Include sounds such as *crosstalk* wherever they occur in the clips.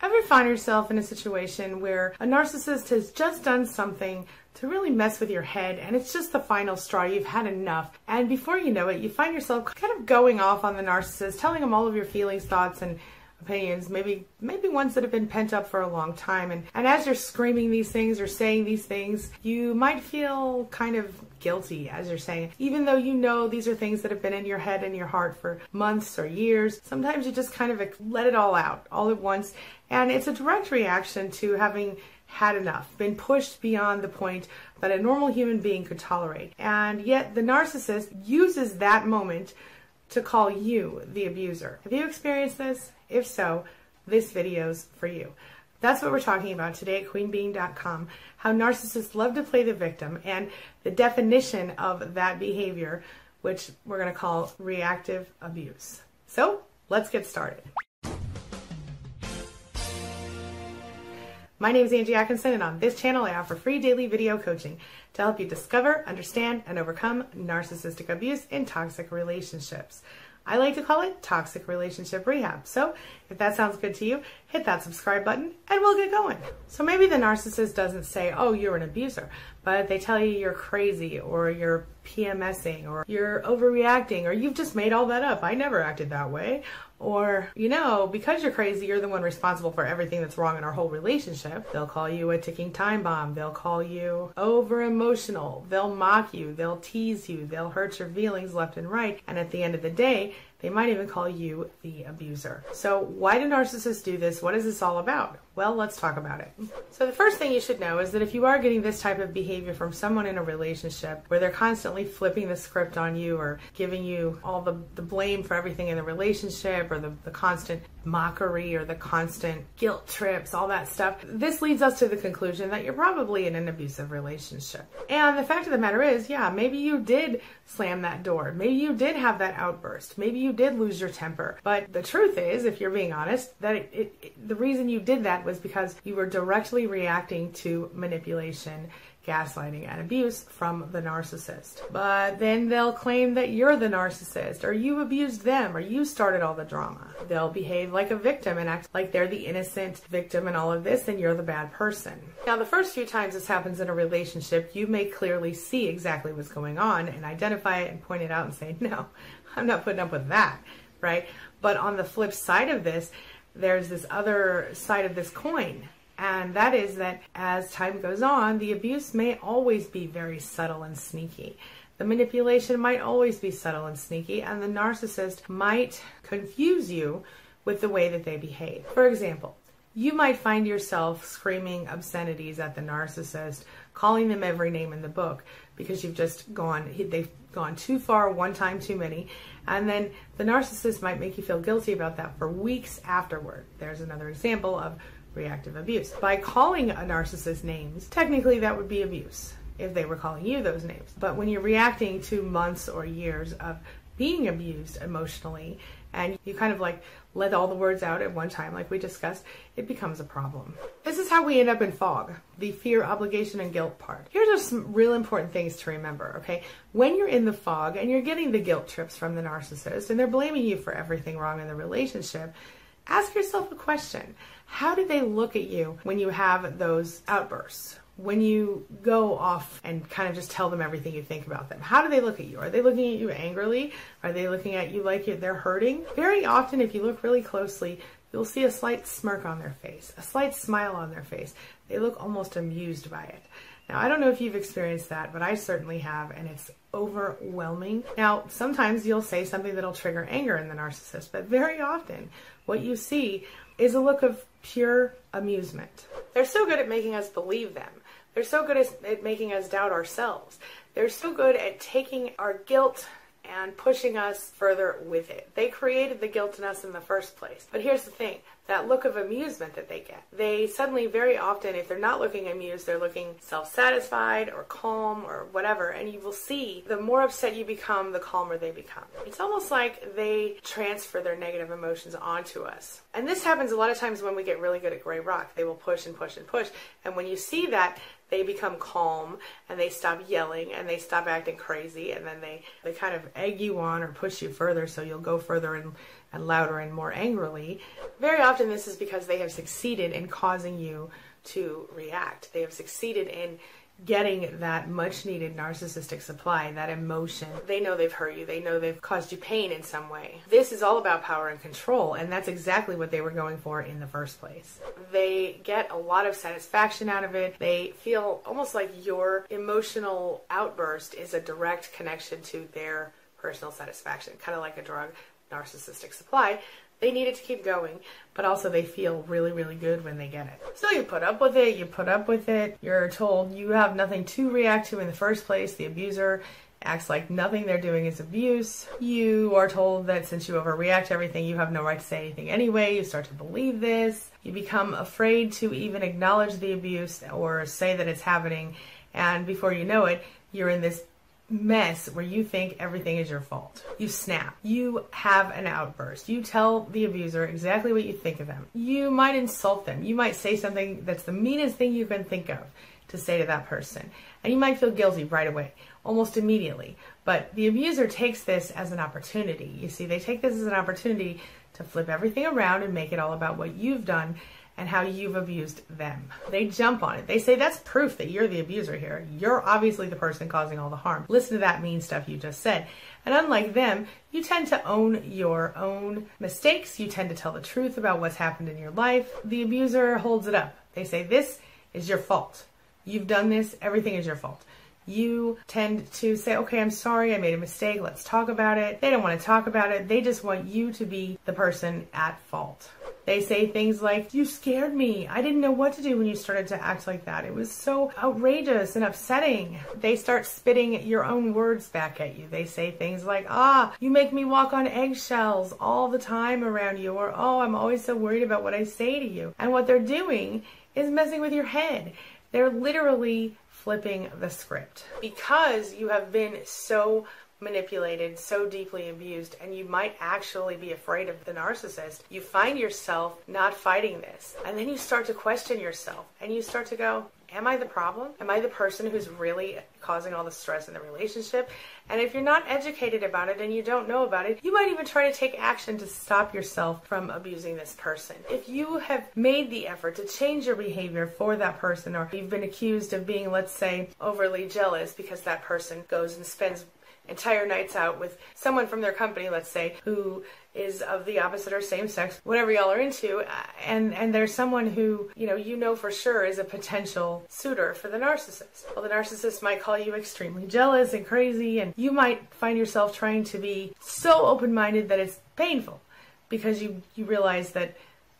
Ever find yourself in a situation where a narcissist has just done something to really mess with your head and it's just the final straw? You've had enough. And before you know it, you find yourself kind of going off on the narcissist, telling them all of your feelings, thoughts, and opinions, maybe maybe ones that have been pent up for a long time. And, and as you're screaming these things or saying these things, you might feel kind of guilty as you're saying. Even though you know these are things that have been in your head and your heart for months or years, sometimes you just kind of let it all out all at once. And it's a direct reaction to having had enough, been pushed beyond the point that a normal human being could tolerate. And yet the narcissist uses that moment to call you the abuser. Have you experienced this? If so, this video's for you. That's what we're talking about today at queenbeeing.com how narcissists love to play the victim and the definition of that behavior, which we're going to call reactive abuse. So let's get started. My name is Angie Atkinson, and on this channel, I offer free daily video coaching to help you discover, understand, and overcome narcissistic abuse in toxic relationships. I like to call it toxic relationship rehab. So if that sounds good to you, hit that subscribe button and we'll get going. So maybe the narcissist doesn't say, oh, you're an abuser, but they tell you you're crazy or you're PMSing or you're overreacting or you've just made all that up. I never acted that way. Or, you know, because you're crazy, you're the one responsible for everything that's wrong in our whole relationship. They'll call you a ticking time bomb. They'll call you over emotional. They'll mock you. They'll tease you. They'll hurt your feelings left and right. And at the end of the day, they might even call you the abuser. So, why do narcissists do this? What is this all about? Well, let's talk about it. So, the first thing you should know is that if you are getting this type of behavior from someone in a relationship where they're constantly flipping the script on you or giving you all the, the blame for everything in the relationship or the, the constant mockery or the constant guilt trips, all that stuff, this leads us to the conclusion that you're probably in an abusive relationship. And the fact of the matter is, yeah, maybe you did slam that door. Maybe you did have that outburst. Maybe you did lose your temper. But the truth is, if you're being honest, that it, it, it, the reason you did that was because you were directly reacting to manipulation gaslighting and abuse from the narcissist. But then they'll claim that you're the narcissist or you abused them or you started all the drama. They'll behave like a victim and act like they're the innocent victim in all of this and you're the bad person. Now, the first few times this happens in a relationship, you may clearly see exactly what's going on and identify it and point it out and say, no, I'm not putting up with that, right? But on the flip side of this, there's this other side of this coin and that is that as time goes on, the abuse may always be very subtle and sneaky. The manipulation might always be subtle and sneaky, and the narcissist might confuse you with the way that they behave. For example, you might find yourself screaming obscenities at the narcissist, calling them every name in the book because you've just gone, they've gone too far, one time too many. And then the narcissist might make you feel guilty about that for weeks afterward. There's another example of reactive abuse. By calling a narcissist names, technically that would be abuse if they were calling you those names. But when you're reacting to months or years of being abused emotionally and you kind of like let all the words out at one time, like we discussed, it becomes a problem. This is how we end up in fog the fear, obligation, and guilt part. Here's some real important things to remember, okay? When you're in the fog and you're getting the guilt trips from the narcissist and they're blaming you for everything wrong in the relationship, ask yourself a question How do they look at you when you have those outbursts? When you go off and kind of just tell them everything you think about them, how do they look at you? Are they looking at you angrily? Are they looking at you like they're hurting? Very often, if you look really closely, you'll see a slight smirk on their face, a slight smile on their face. They look almost amused by it. Now, I don't know if you've experienced that, but I certainly have, and it's overwhelming. Now, sometimes you'll say something that'll trigger anger in the narcissist, but very often what you see is a look of pure amusement. They're so good at making us believe them. They're so good at making us doubt ourselves. They're so good at taking our guilt and pushing us further with it. They created the guilt in us in the first place. But here's the thing that look of amusement that they get. They suddenly, very often, if they're not looking amused, they're looking self satisfied or calm or whatever. And you will see the more upset you become, the calmer they become. It's almost like they transfer their negative emotions onto us. And this happens a lot of times when we get really good at gray rock. They will push and push and push. And when you see that, they become calm and they stop yelling and they stop acting crazy and then they, they kind of egg you on or push you further so you'll go further and and louder and more angrily, very often this is because they have succeeded in causing you to react. They have succeeded in getting that much needed narcissistic supply, that emotion. They know they've hurt you, they know they've caused you pain in some way. This is all about power and control, and that's exactly what they were going for in the first place. They get a lot of satisfaction out of it. They feel almost like your emotional outburst is a direct connection to their personal satisfaction, kind of like a drug narcissistic supply they need it to keep going, but also they feel really, really good when they get it. So you put up with it, you put up with it, you're told you have nothing to react to in the first place. The abuser acts like nothing they're doing is abuse. You are told that since you overreact to everything, you have no right to say anything anyway. You start to believe this. You become afraid to even acknowledge the abuse or say that it's happening. And before you know it, you're in this mess where you think everything is your fault. You snap. You have an outburst. You tell the abuser exactly what you think of them. You might insult them. You might say something that's the meanest thing you can think of to say to that person. And you might feel guilty right away, almost immediately. But the abuser takes this as an opportunity. You see, they take this as an opportunity to flip everything around and make it all about what you've done and how you've abused them. They jump on it. They say that's proof that you're the abuser here. You're obviously the person causing all the harm. Listen to that mean stuff you just said. And unlike them, you tend to own your own mistakes. You tend to tell the truth about what's happened in your life. The abuser holds it up. They say, This is your fault. You've done this. Everything is your fault you tend to say, okay, I'm sorry, I made a mistake, let's talk about it. They don't want to talk about it, they just want you to be the person at fault. They say things like, You scared me. I didn't know what to do when you started to act like that. It was so outrageous and upsetting. They start spitting your own words back at you. They say things like, Ah, you make me walk on eggshells all the time around you, or Oh, I'm always so worried about what I say to you. And what they're doing is messing with your head. They're literally flipping the script because you have been so manipulated, so deeply abused, and you might actually be afraid of the narcissist, you find yourself not fighting this. And then you start to question yourself and you start to go, Am I the problem? Am I the person who's really causing all the stress in the relationship? And if you're not educated about it and you don't know about it, you might even try to take action to stop yourself from abusing this person. If you have made the effort to change your behavior for that person, or you've been accused of being, let's say, overly jealous because that person goes and spends entire nights out with someone from their company, let's say, who is of the opposite or same sex, whatever y'all are into, and and there's someone who you know you know for sure is a potential suitor for the narcissist. Well, the narcissist might call you extremely jealous and crazy, and you might find yourself trying to be so open-minded that it's painful because you you realize that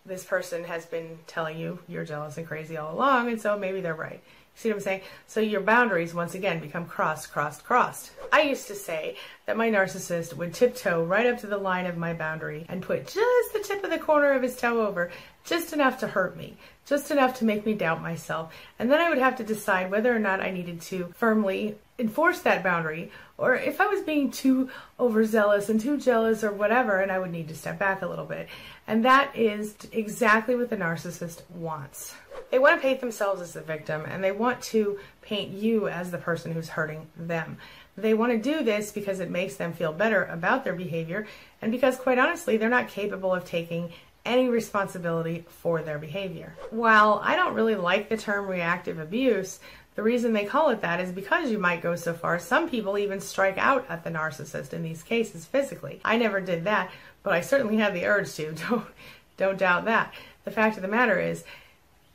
this person has been telling you you're jealous and crazy all along, and so maybe they're right. See what I'm saying? So your boundaries once again become crossed, crossed, crossed. I used to say that my narcissist would tiptoe right up to the line of my boundary and put just the tip of the corner of his toe over, just enough to hurt me, just enough to make me doubt myself. And then I would have to decide whether or not I needed to firmly enforce that boundary or if I was being too overzealous and too jealous or whatever, and I would need to step back a little bit. And that is exactly what the narcissist wants. They want to paint themselves as the victim and they want to paint you as the person who's hurting them. They want to do this because it makes them feel better about their behavior and because, quite honestly, they're not capable of taking any responsibility for their behavior. While I don't really like the term reactive abuse, the reason they call it that is because you might go so far. Some people even strike out at the narcissist in these cases physically. I never did that, but I certainly had the urge to. *laughs* Don't don't doubt that. The fact of the matter is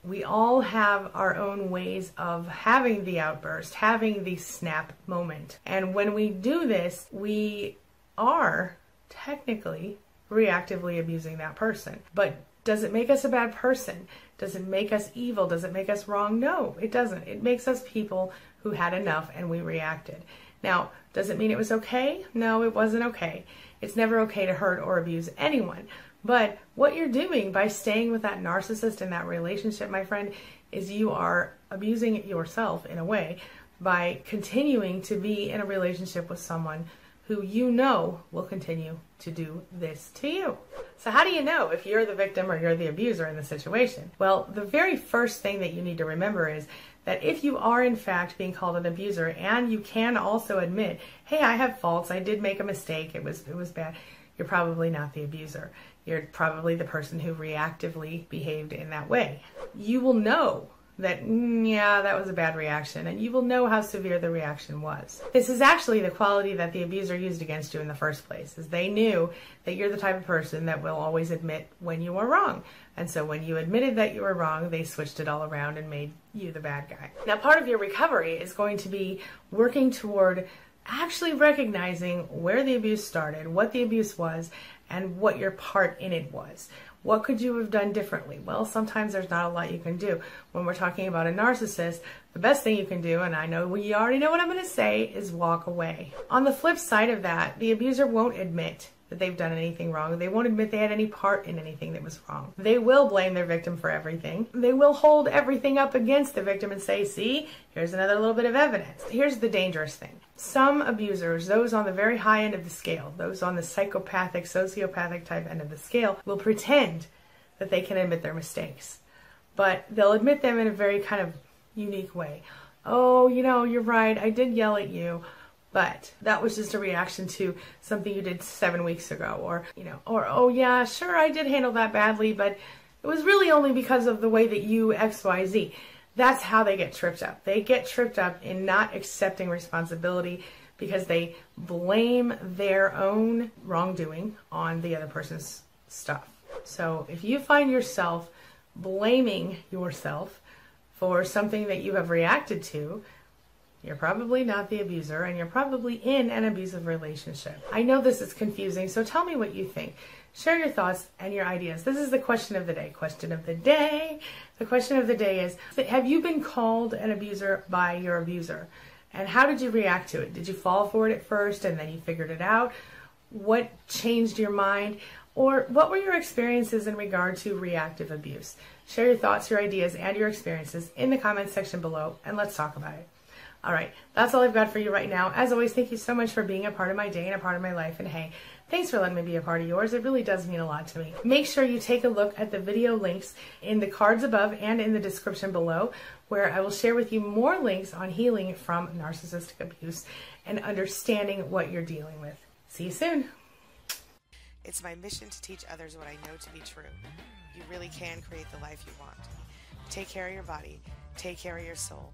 we all have our own ways of having the outburst, having the snap moment. And when we do this, we are technically reactively abusing that person. But does it make us a bad person? Does it make us evil? Does it make us wrong? No, it doesn't. It makes us people who had enough and we reacted. Now, does it mean it was okay? No, it wasn't okay. It's never okay to hurt or abuse anyone. But what you're doing by staying with that narcissist in that relationship, my friend, is you are abusing yourself in a way by continuing to be in a relationship with someone who you know will continue to do this to you. So, how do you know if you're the victim or you're the abuser in the situation? Well, the very first thing that you need to remember is that if you are in fact being called an abuser and you can also admit, hey, I have faults, I did make a mistake, it was it was bad you're probably not the abuser. You're probably the person who reactively behaved in that way. You will know that, mm, yeah, that was a bad reaction, and you will know how severe the reaction was. This is actually the quality that the abuser used against you in the first place, is they knew that you're the type of person that will always admit when you are wrong. And so when you admitted that you were wrong, they switched it all around and made you the bad guy. Now, part of your recovery is going to be working toward actually recognizing where the abuse started, what the abuse was, and what your part in it was. What could you have done differently? Well, sometimes there's not a lot you can do. When we're talking about a narcissist, the best thing you can do, and I know we already know what I'm going to say, is walk away. On the flip side of that, the abuser won't admit that they've done anything wrong. They won't admit they had any part in anything that was wrong. They will blame their victim for everything. They will hold everything up against the victim and say, see, here's another little bit of evidence. Here's the dangerous thing. Some abusers, those on the very high end of the scale, those on the psychopathic, sociopathic type end of the scale, will pretend that they can admit their mistakes. But they'll admit them in a very kind of unique way. Oh, you know, you're right. I did yell at you but that was just a reaction to something you did seven weeks ago or you know or oh yeah sure i did handle that badly but it was really only because of the way that you xyz that's how they get tripped up. They get tripped up in not accepting responsibility because they blame their own wrongdoing on the other person's stuff. So if you find yourself blaming yourself for something that you have reacted to you're probably not the abuser and you're probably in an abusive relationship. I know this is confusing, so tell me what you think. Share your thoughts and your ideas. This is the question of the day. Question of the day. The question of the day is Have you been called an abuser by your abuser? And how did you react to it? Did you fall for it at first and then you figured it out? What changed your mind? Or what were your experiences in regard to reactive abuse? Share your thoughts, your ideas, and your experiences in the comments section below, and let's talk about it. All right, that's all I've got for you right now. As always, thank you so much for being a part of my day and a part of my life. And hey, thanks for letting me be a part of yours. It really does mean a lot to me. Make sure you take a look at the video links in the cards above and in the description below, where I will share with you more links on healing from narcissistic abuse and understanding what you're dealing with. See you soon. It's my mission to teach others what I know to be true. You really can create the life you want. Take care of your body, take care of your soul